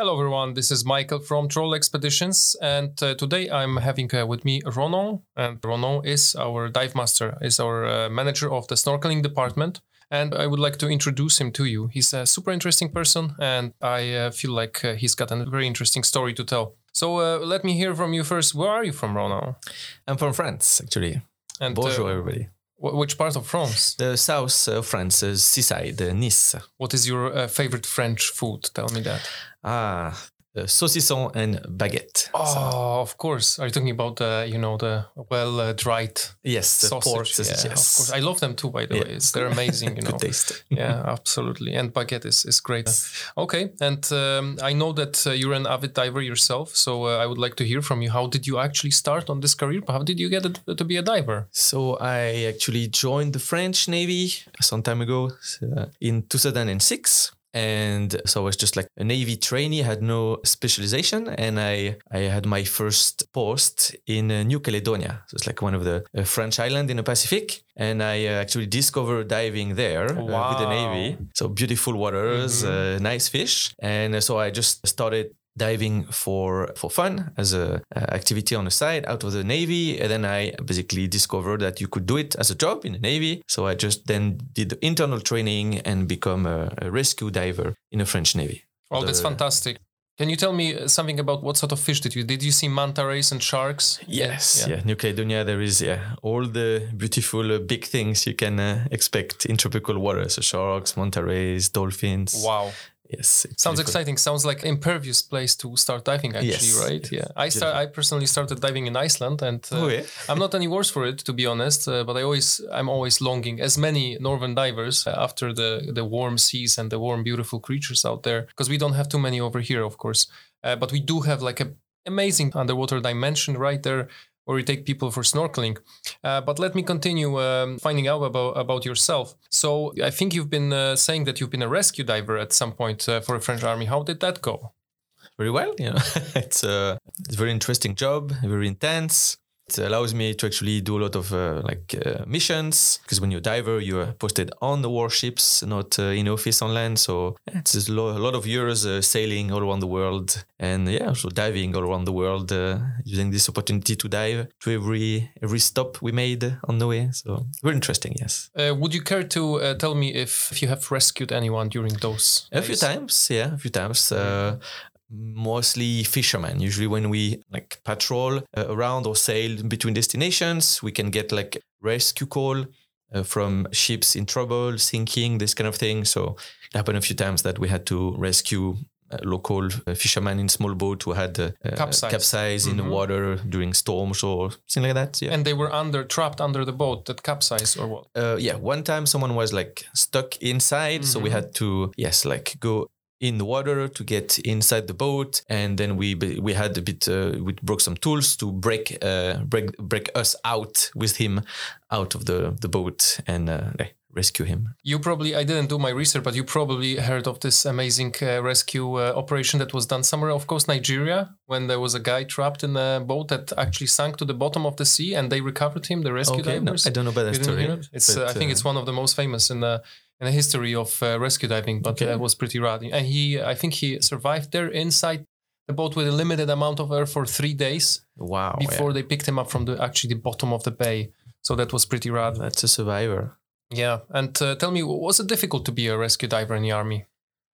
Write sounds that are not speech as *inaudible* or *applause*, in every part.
Hello, everyone. This is Michael from Troll Expeditions, and uh, today I'm having uh, with me Ronan. And Ronan is our dive master, is our uh, manager of the snorkeling department. And I would like to introduce him to you. He's a super interesting person, and I uh, feel like uh, he's got a very interesting story to tell. So uh, let me hear from you first. Where are you from, Ronan? I'm from France, actually. And Bonjour, everybody. Wh- which part of France? The south of France, uh, seaside, uh, Nice. What is your uh, favorite French food? Tell me that. Ah, uh, saucisson and baguette. Oh, of course. Are you talking about the, you know, the well uh, dried Yes, the sausage? pork yeah, sausage. of yes. course. I love them too, by the Yeah. way. It's, they're amazing, you *laughs* know. Good taste. yeah, absolutely. And baguette is, is great. Okay. And um, I know that uh, you're an avid diver yourself. So uh, I would like to hear from you. How did you actually start on this career? How did you get it, to be a diver? So I actually joined the French Navy some time ago uh, in 2006. And so I was just like a Navy trainee, had no specialization. And I, I had my first post in uh, New Caledonia. So it's like one of the uh, French island in the Pacific. And I uh, actually discovered diving there uh, with the Navy. So beautiful waters, uh, nice fish. And so I just started diving for for fun as a uh, activity on the side out of the navy and then i basically discovered that you could do it as a job in the navy so i just then did the internal training and become a, a rescue diver in the french navy Well, that's fantastic. Can you tell me uh, something about what sort of fish did you? Did you see manta rays and sharks? yes Yeah. yeah, new caledonia there is yeah all the beautiful uh, big things you can uh, expect in tropical waters so sharks manta rays dolphins Wow. Yes Sounds exciting. Sounds like impervious place to start diving. Actually, Yes. right? Yeah. I start. I personally started diving in Iceland, and uh, Oh, yeah? I'm not any worse for it, to be honest. Uh, but I always, I'm always longing, as many northern divers, uh, after the the warm seas and the warm, beautiful creatures out there, because we don't have too many over here, of course. Uh, but we do have like a amazing underwater dimension right there. Where we take people for snorkeling, uh, but let me continue um, finding out about about yourself. So I think you've been uh, saying that you've been a rescue diver at some point uh, for the French army. How did that go? very well. You *laughs* know, it's a it's a very interesting job, very intense. It allows me to actually do a lot of uh, like uh, missions because when you're a diver, you're posted on the warships, not uh, in office on land. So it's just a lo- a lot of years uh, sailing all around the world, and yeah, also diving all around the world, uh, using this opportunity to dive to every every stop we made on the way. So very interesting, yes. Uh, would you care to uh, tell me if, if you have rescued anyone during those? A few times, yeah, a few times. Mostly fishermen. Usually, when we like patrol uh, around or sail between destinations, we can get like rescue call uh, from ships in trouble, sinking, this kind of thing. So it happened a few times that we had to rescue. uh local uh, fishermen in small boat who had Capsized. capsized in the Mhm. water during storms or something like that. Yeah. And they were under trapped under the boat that capsized or what? uh, yeah, one time someone was like stuck inside, so we Mhm. had to yes, like go in the water to get inside the boat, and then we we had a bit uh, we broke some tools to break uh, break break us out with him out of the the boat and uh, rescue him. You probably, I didn't do my research, but you probably heard of this amazing uh, rescue uh, operation that was done somewhere, of course, Nigeria, when there was a guy trapped in a boat that actually sank to the bottom of the sea and they recovered him, the rescue Okay, no. I don't know about that story. hear it? It's, uh, I think uh, it's one of the most famous in the in the history of uh, rescue diving, but Okay. uh, it was pretty rad. And he, I think, he survived there inside the boat with a limited amount of air for three days wow. yeah. before they picked him up from the actually the bottom of the bay. So that was pretty rad. that's a survivor. Yeah, and uh, tell me, was it difficult to be a rescue diver in the army?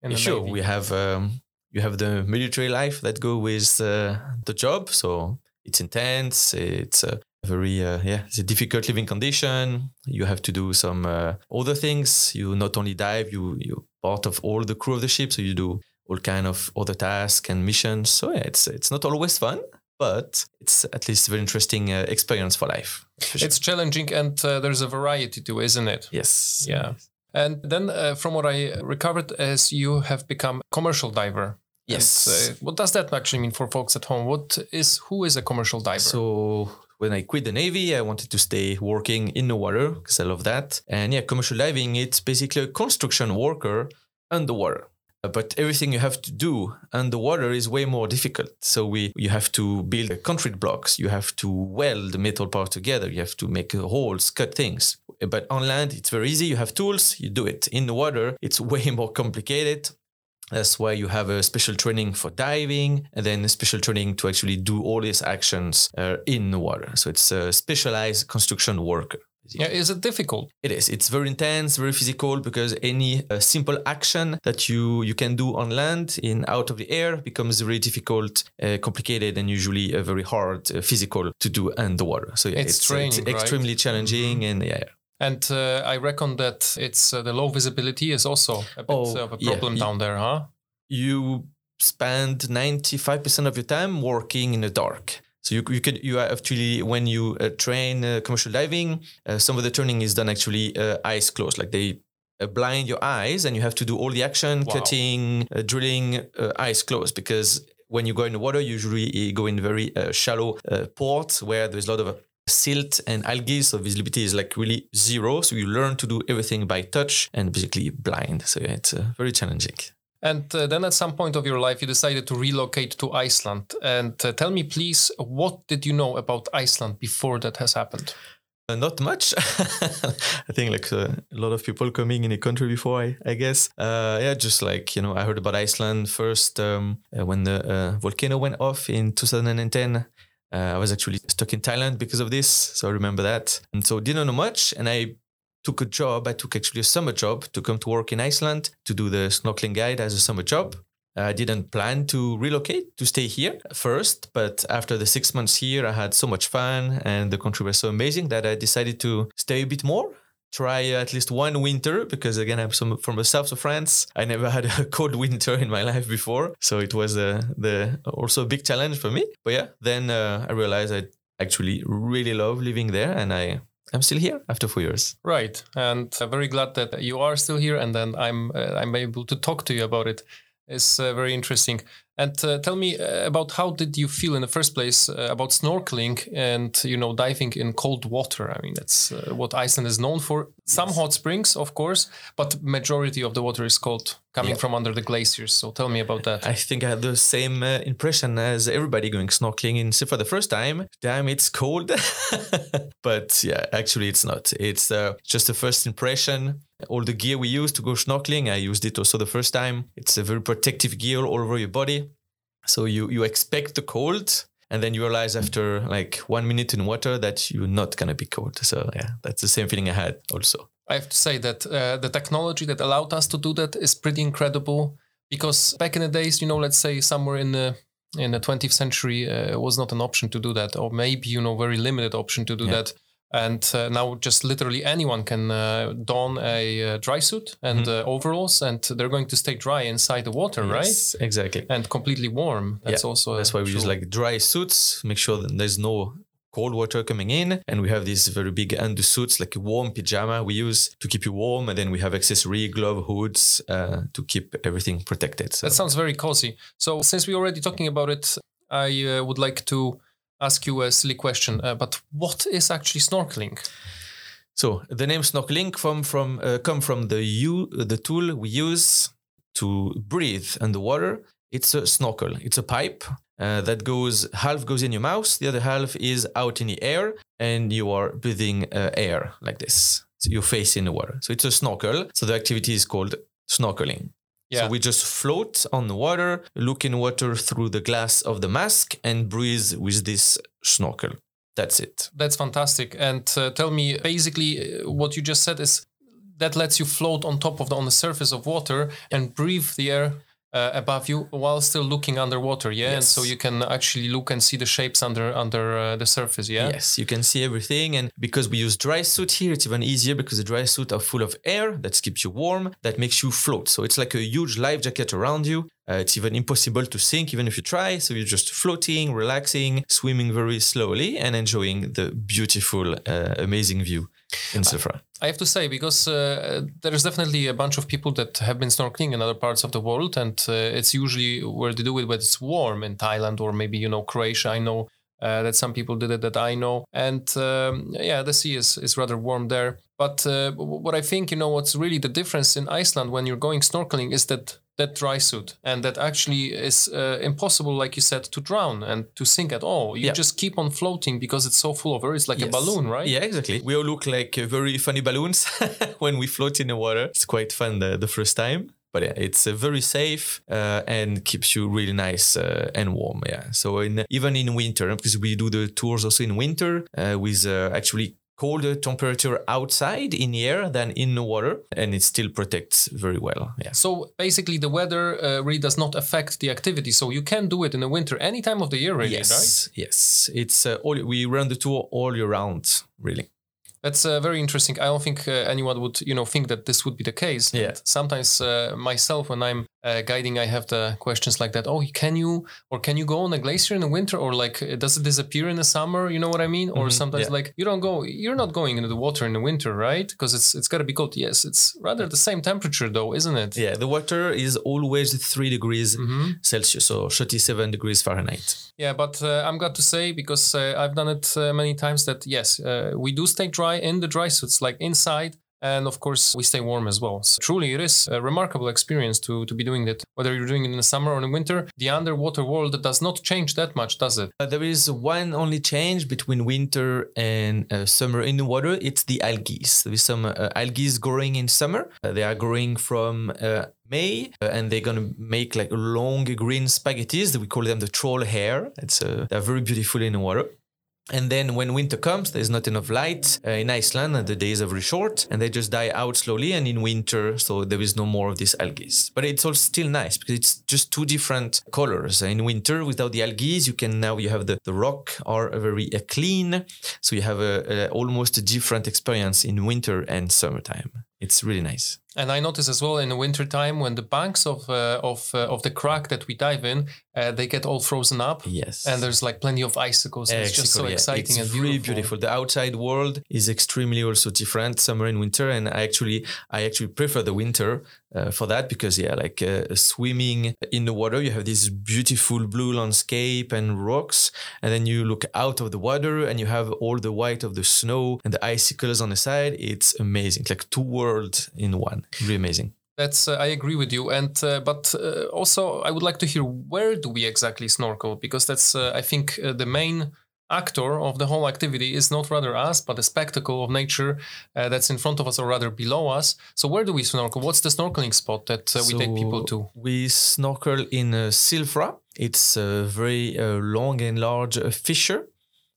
In the sure, Navy? we have um, you have the military life that go with uh, the job, so it's intense. It's a very uh, yeah, it's a difficult living condition. You have to do some uh, other things. You not only dive, you you part of all the crew of the ship, so you do all kind of other tasks and missions. So yeah, it's it's not always fun, but it's at least a very interesting uh, experience for life. for sure. It's challenging, and uh, there's a variety to, isn't it? yes, Yeah. And then, uh, from what I recovered, as you have become commercial diver. yes. And, uh, what does that actually mean for folks at home? What is who is a commercial diver? So when I quit the Navy, I wanted to stay working in the water because I love that. And yeah, commercial diving, it's basically a construction worker underwater. Uh, But everything you have to do underwater is way more difficult. So we you have to build concrete blocks, you have to weld the metal part together, you have to make holes, cut things. But on land, it's very easy. You have tools, you do it. In the water, it's *laughs* way more complicated That's why you have a special training for diving and then a special training to actually do all these actions uh, in the water. So it's a specialized construction worker. Yeah, is it difficult? It is. It's very intense, very physical because any uh, simple action that you you can do on land in out of the air becomes very difficult, uh, complicated, and usually uh, very hard uh, physical to do underwater. So yeah, It's it's, training, it's extremely right? challenging, and yeah, yeah. And uh, I reckon that it's uh, the low visibility is also a bit Oh, of a problem Y- down there, huh? you spend 95% of your time working in the dark. So you, you can you actually when you uh, train uh, commercial diving, uh, some of the turning is done actually uh, eyes closed, like they uh, blind your eyes and you have to do all the action, Wow. cutting, uh, drilling, uh, eyes closed because when you go in the water, usually you go in very uh, shallow uh, ports where there's a lot of silt and algae, so visibility is like really zero. So you learn to do everything by touch and basically blind. So yeah, it's uh, very challenging. And uh, then at some point of your life, you decided to relocate to Iceland. And uh, tell me, please, what did you know about Iceland before that has happened? Uh, not much. *laughs* I think like uh, a lot of people coming in a country before, I, I guess. Uh, yeah, just like, you know, I heard about Iceland first um, uh, when the uh, volcano went off in 2010. Uh, I was actually stuck in Thailand because of this. So I remember that. And so didn't know much. And I took a job. I took actually a summer job to come to work in Iceland to do the snorkeling guide as a summer job. I didn't plan to relocate to stay here first, but after the six months here, I had so much fun and the country was so amazing that I decided to stay a bit more, try at least one winter because again, I'm some, from the south of France. I never had *laughs* a cold winter in my life before, so it was uh, the also a big challenge for me. But yeah, then uh, I realized I actually really love living there, and I I'm still here after four years. Right, and I'm very glad that you are still here, and then I'm uh, I'm able to talk to you about it. It's uh, very interesting. And uh, tell me uh, about how did you feel in the first place uh, about snorkeling and you know diving in cold water? I mean, that's uh, what Iceland is known for. Some hot springs, of course, but majority of the water is cold, coming Yeah. from under the glaciers. So tell me about that. I think I had the same uh, impression as everybody going snorkeling in for the first time. Damn, it's cold. *laughs* but yeah, actually, it's not. It's uh, just the first impression. All the gear we use to go snorkeling, I used it also the first time. It's a very protective gear all over your body. So you, you expect the cold. And then you realize after like one minute in water that you're not gonna be cold. So yeah, that's the same feeling I had also. I have to say that uh, the technology that allowed us to do that is pretty incredible because back in the days, you know, let's say somewhere in the in the 20th century, uh, it was not an option to do that, or maybe you know, very limited option to do Yeah. that. And uh, now, just literally anyone can uh, don a uh, dry suit and Mhm. uh, overalls, and they're going to stay dry inside the water, right? Yes, exactly. And completely warm. That's also That's why we use like dry suits, make sure that there's no cold water coming in. And we have these very big undersuits, like a warm pajama we use to keep you warm. And then we have accessory glove hoods uh, to keep everything protected. So That sounds very cozy. So, since we're already talking about it, I uh, would like to ask you a silly question. Uh, but what is actually snorkeling? So the name snorkeling come from uh, come from the u the tool we use to breathe underwater. It's a snorkel. It's a pipe uh, that goes half goes in your mouth, the other half is out in the air, and you are breathing uh, air like this. So your face in the water. So it's a snorkel. So the activity is called snorkeling. Yeah. So we just float on the water, look in water through the glass of the mask, and breathe with this snorkel. That's it. That's fantastic. And uh, tell me, basically, uh, what you just said is that lets you float on top of the on the surface of water and breathe the air uh, above you while still looking underwater. Yeah, and Yes. so you can actually look and see the shapes under under uh, the surface. Yeah. Yes, you can see everything. And because we use dry suit here, it's even easier because the dry suit are full of air that keeps you warm, that makes you float. So it's like a huge life jacket around you. Uh, it's even impossible to sink even if you try. So you're just floating, relaxing, swimming very slowly, and enjoying the beautiful, uh, amazing view in Silfra. I have to say because uh, there is definitely a bunch of people that have been snorkeling in other parts of the world, and uh, it's usually where they do it when it's warm in Thailand or maybe you know Croatia. I know uh, that some people did it that I know, and um, yeah, the sea is is rather warm there. But uh, what I think you know what's really the difference in Iceland when you're going snorkeling is that that dry suit and that actually is uh, impossible like you said to drown and to sink at all you Yeah. just keep on floating because it's so full of air it's like a balloon right Yeah, exactly. We all look like very funny balloons *laughs* when we float in the water. It's quite fun the, the first time. But yeah, it's uh, very safe uh, and keeps you really nice uh, and warm. Yeah. So in, even in winter, because we do the tours also in winter uh, with uh, actually colder temperature outside in the air than in the water, and it still protects very well. Yeah. So basically, the weather uh, really does not affect the activity. So you can do it in the winter, any time of the year, really, yes, right? yes. It's uh, all we run the tour all year round, really. That's uh, very interesting. I don't think uh, anyone would, you know, think that this would be the case. Yeah. And sometimes uh, myself, when I'm uh, guiding, I have the questions like that. Oh, can you or can you go on a glacier in the winter, or like does it disappear in the summer? You know what I mean? Or Mhm, sometimes yeah. like you don't go, you're not going into the water in the winter, right? Because it's it's got to be cold. Yes, it's rather the same temperature though, isn't it? Yeah, the water is always three degrees hmm Celsius, so 37 degrees Fahrenheit. Yeah, but uh, I'm glad to say because uh, I've done it uh, many times that yes, uh, we do stay dry in the dry suits, like inside, and of course we stay warm as well. So truly, it is a remarkable experience to to be doing that. Whether you're doing it in the summer or in the winter, the underwater world does not change that much, does it? Uh, there is one only change between winter and uh, summer in the water. It's the algae. There is some uh, algae growing in summer. Uh, they are growing from uh, May, uh, and they're gonna make like long green spaghettis. We call them the troll hair. It's uh, they're very beautiful in the water. And then when winter comes, there's not enough light uh, in Iceland, and the days are very short, and they just die out slowly. And in winter, so there is no more of these algae. But it's all still nice because it's just two different colors. In winter, without the algae, you can now you have the, the rock are very uh, clean, so you have a, a almost a different experience in winter and summertime. It's really nice. And I notice as well in the winter time when the banks of uh, of uh, of the crack that we dive in, uh, they get all frozen up, Yes. and there's like plenty of icicles. And it's just so yeah. exciting It's and really beautiful. beautiful. The outside world is extremely also different, summer and winter, and I actually I actually prefer the winter uh, for that because yeah, like uh, swimming in the water, you have this beautiful blue landscape and rocks, and then you look out of the water and you have all the white of the snow and the icicles on the side. It's amazing. It's like two worlds in one. Really amazing. That's uh, I agree with you, and uh, but uh, also I would like to hear where do we exactly snorkel because that's uh, I think uh, the main actor of the whole activity is not rather us but the spectacle of nature uh, that's in front of us or rather below us. So where do we snorkel? What's the snorkeling spot that uh, we take people to? We snorkel in uh, Silfra. It's a very uh, long and large uh, fissure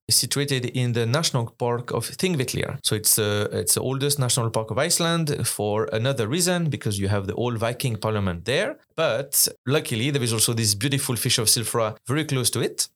situated in the national park of Thingvellir. So it's uh, it's the oldest national park of Iceland for another reason because you have the old Viking parliament there. But luckily there is also this beautiful fissure of Silfra very close to it.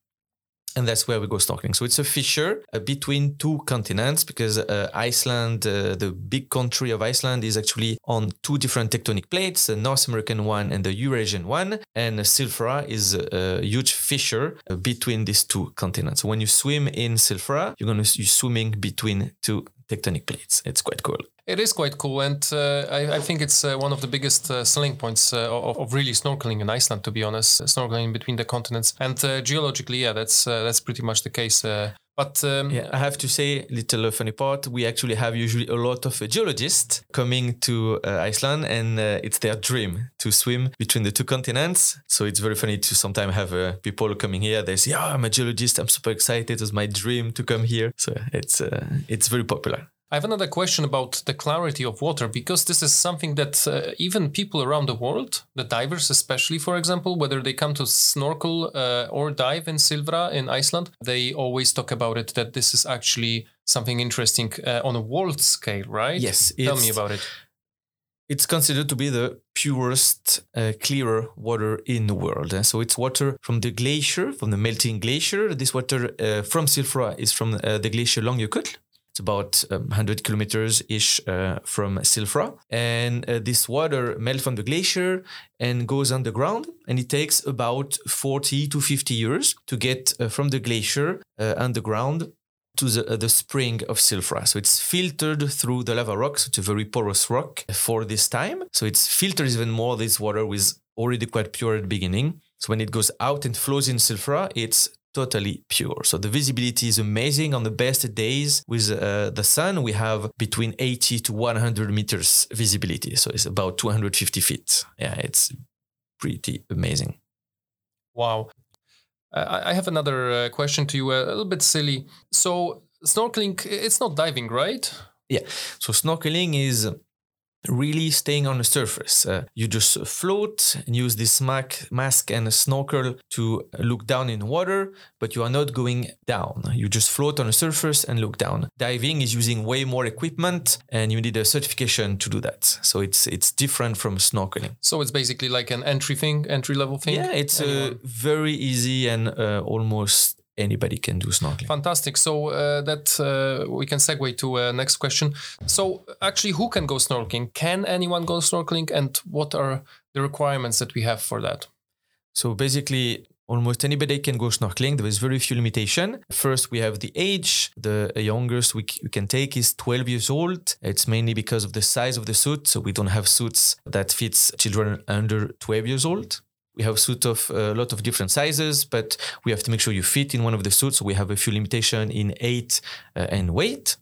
And that's where we go snorkeling. So it's a fissure uh, between two continents because uh, Iceland, uh, the big country of Iceland, is actually on two different tectonic plates, the North American one and the Eurasian one. And Silfra is a, a huge fissure uh, between these two continents. So when you swim in Silfra, you're going to you're swimming between two tectonic plates. It's quite cool. It is quite cool, and uh, I, I think it's uh, one of the biggest uh, selling points uh, of, of really snorkeling in Iceland. To be honest, snorkeling between the continents, and uh, geologically, yeah, that's uh, that's pretty much the case. Uh, but um, Yeah, I have to say, little funny part. We actually have usually a lot of geologists coming to uh, Iceland, and uh, it's their dream to swim between the two continents. So it's very funny to sometimes have uh, people coming here. They say, "Oh, I'm a geologist. I'm super excited. It's my dream to come here." So it's uh, it's very popular. I have another question about the clarity of water because this is something that uh, even people around the world, the divers especially, for example, whether they come to snorkel uh, or dive in Silfra in Iceland, they always talk about it that this is actually something interesting uh, on a world scale, right? Yes, Tell me about it. It's considered to be the purest, uh, clearer water in the world. So it's water from the glacier, from the melting glacier. This water uh, from Silfra is from uh, the glacier Langjökull. It's about um, 100 kilometers ish uh, from Silfra. And uh, this water melts from the glacier and goes underground. And it takes about 40 to 50 years to get uh, from the glacier uh, underground to the, uh, the spring of Silfra. So it's filtered through the lava rock. So it's a very porous rock for this time. So it's filtered even more. This water was already quite pure at the beginning. So when it goes out and flows in Silfra, it's totally pure. So the visibility is amazing on the best days with uh, the sun. We have between 80 to 100 meters visibility. So it's about 250 feet. Yeah, it's pretty amazing. Wow. I I have another uh, question to you, a little bit silly. So, snorkeling, it's not diving, right? Yeah. So snorkeling is really staying on the surface. Uh, you just float and use this mask, mask and a snorkel to look down in water, but you are not going down. You just float on the surface and look down. Diving is using way more equipment and you need a certification to do that. So it's it's different from snorkeling. So it's basically like an entry thing, entry level thing. Yeah, it's uh, very easy and uh, almost anybody can do snorkeling. Fantastic. So uh, that uh, we can segue to uh, next question. So actually, who can go snorkeling? Can anyone go snorkeling, and what are the requirements that we have for that? So basically. Almost anybody can go snorkeling. There is very few limitation. First, we have the age. The youngest we, we can take is 12 years old. It's mainly because of the size of the suit. So we don't have suits that fits children under 12 years old. We have suits of a lot of different sizes, but we have to make sure you fit in one of the suits. So we have a few limitation in height uh, and weight.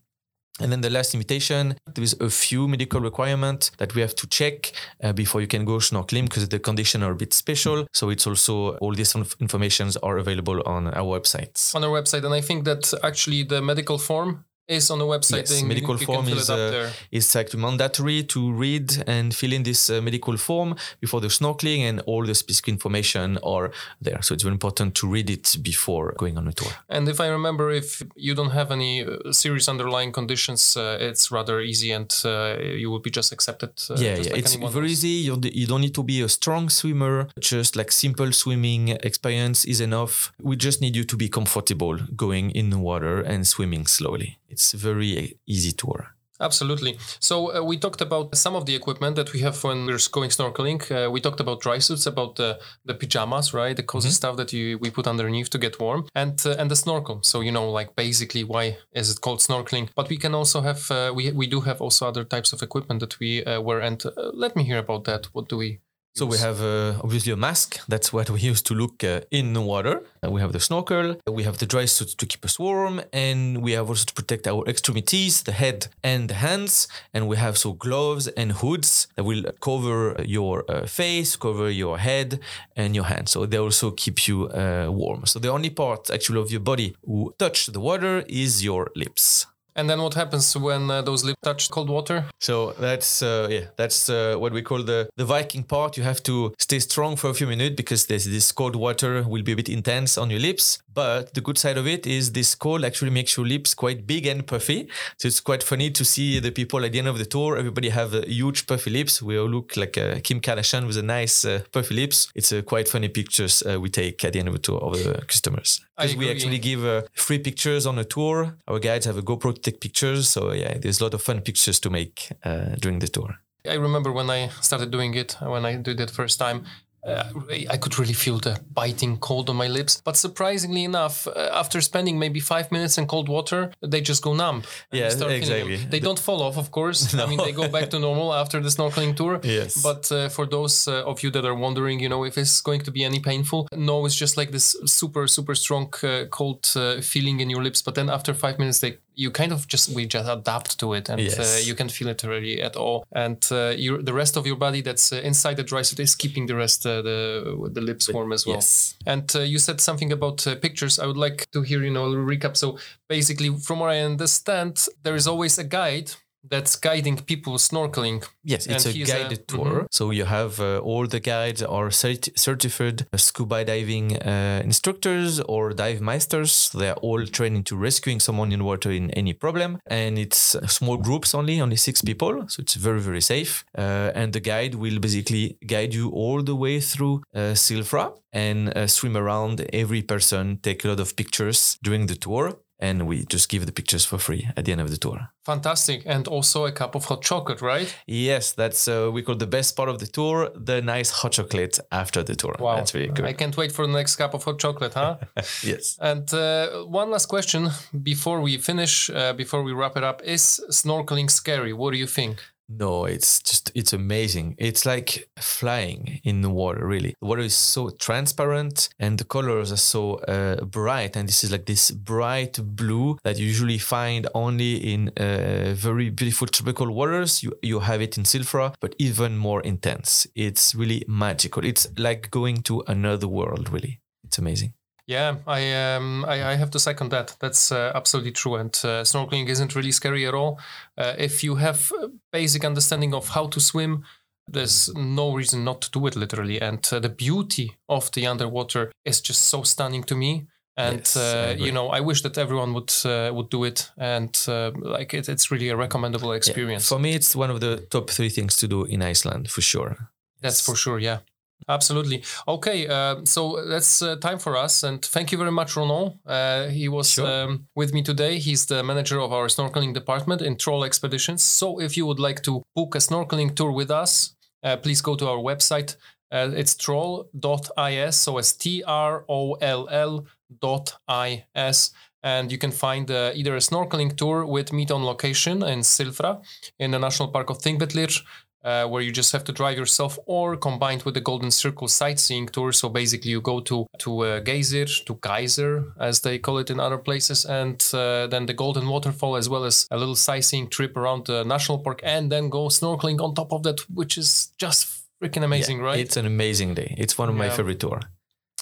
And then the last limitation, there is a few medical requirements that we have to check uh, before you can go snorkeling because the conditions are a bit special. So it's also all these informations are available on our website. On our website, and I think that actually the medical form is on the website. Yes, medical form is uh, is actually mandatory to read and fill in this uh, medical form before the snorkeling, and all the specific information are there. So it's very important to read it before going on a tour. And if I remember, if you don't have any uh, serious underlying conditions, uh, it's rather easy, and uh, you will be just accepted. Uh, yeah, just yeah, like it's very else. easy. You you don't need to be a strong swimmer. Just like simple swimming experience is enough. We just need you to be comfortable going in the water and swimming slowly it's very easy tour. Absolutely. So uh, we talked about some of the equipment that we have when we're going snorkeling. Uh, we talked about dry suits, about the, the pajamas, right? The cozy mm-hmm. stuff that you we put underneath to get warm, and uh, and the snorkel. So you know, like basically, why is it called snorkeling? But we can also have uh, we we do have also other types of equipment that we uh, wear. And uh, let me hear about that. What do we so we have uh, obviously a mask. That's what we use to look uh, in the water. Uh, we have the snorkel. We have the dry suit to keep us warm, and we have also to protect our extremities, the head and the hands. And we have so gloves and hoods that will cover your uh, face, cover your head and your hands. So they also keep you uh, warm. So the only part actually of your body who touch the water is your lips. And then what happens when uh, those lips touch cold water? So that's uh, yeah, that's uh, what we call the the Viking part. You have to stay strong for a few minutes because this this cold water will be a bit intense on your lips. But the good side of it is this cold actually makes your lips quite big and puffy. So it's quite funny to see the people at the end of the tour. Everybody have huge puffy lips. We all look like uh, Kim Kardashian with a nice uh, puffy lips. It's uh, quite funny pictures we take at the end of the tour of the customers. Because we actually give free pictures on a tour. Our guides have a GoPro to take pictures. So yeah, there's a lot of fun pictures to make uh, during the tour. I remember when I started doing it, when I did it first time, uh, I could really feel the biting cold on my lips. But surprisingly enough, uh, after spending maybe five minutes in cold water, they just go numb. Yeah, exactly. They don't fall off, of course. *laughs* No. I mean, they go back to normal after the snorkeling tour. Yes. But uh, for those uh, of you that are wondering, you know, if it's going to be any painful, no, it's just like this super, super strong uh, cold uh, feeling in your lips. But then after five minutes, they you kind of just we just adapt to it and yes. uh, you can't feel it really at all and uh, you, the rest of your body that's uh, inside the dry suit is keeping the rest uh, the the lips warm as well yes. and uh, you said something about uh, pictures i would like to hear you know a little recap so basically from what i understand there is always a guide that's guiding people snorkeling. Yes, it's a guided a, tour. Mm-hmm. So you have uh, all the guides are cert- certified scuba diving uh, instructors or dive masters. They're all trained into rescuing someone in water in any problem. And it's small groups only, only six people. So it's very, very safe. Uh, and the guide will basically guide you all the way through uh, Silfra and uh, swim around every person, take a lot of pictures during the tour and we just give the pictures for free at the end of the tour. Fantastic. And also a cup of hot chocolate, right? Yes, that's uh, we call the best part of the tour, the nice hot chocolate after the tour. Wow. That's really good. I can't wait for the next cup of hot chocolate, huh? *laughs* yes. And uh, one last question before we finish, uh, before we wrap it up. Is snorkeling scary? What do you think? No, it's just it's amazing. It's like flying in the water. Really, the water is so transparent and the colors are so uh, bright. And this is like this bright blue that you usually find only in uh, very beautiful tropical waters. You you have it in Silfra, but even more intense. It's really magical. It's like going to another world. Really, it's amazing. Yeah, I um I, I have to second that. That's uh, absolutely true. And uh, snorkeling isn't really scary at all. Uh, if you have a basic understanding of how to swim, there's no reason not to do it literally. And uh, the beauty of the underwater is just so stunning to me. And Yes, uh, you know, I wish that everyone would uh, would do it. And uh, like it, it's really a recommendable Yeah, experience. For me, it's one of the top three things to do in Iceland for sure. That's for sure. Yeah. Absolutely. Okay, uh, so that's uh, time for us, and thank you very much, Ronan. Uh, he was Sure. um, with me today. He's the manager of our snorkeling department in Troll Expeditions. So, if you would like to book a snorkeling tour with us, uh, please go to our website. Uh, it's troll.is, so it's T R O L L dot I S. And you can find uh, either a snorkeling tour with meet on location in Silfra in the National Park of Thingvellir, uh, where you just have to drive yourself, or combined with the Golden Circle sightseeing tour. So basically, you go to to uh, Geysir, to Geyser, as they call it in other places, and uh, then the Golden Waterfall, as well as a little sightseeing trip around the national park, and then go snorkeling on top of that, which is just freaking amazing, Yeah, right? It's an amazing day. It's one of my favorite tour.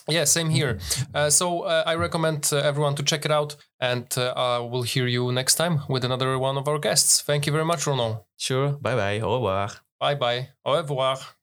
Yeah, same here. Uh, so uh, I recommend uh, everyone to check it out, and uh, we'll hear you next time with another one of our guests. Thank you very much, Ronan. Sure. Bye bye. Au revoir. Bye bye. Au revoir.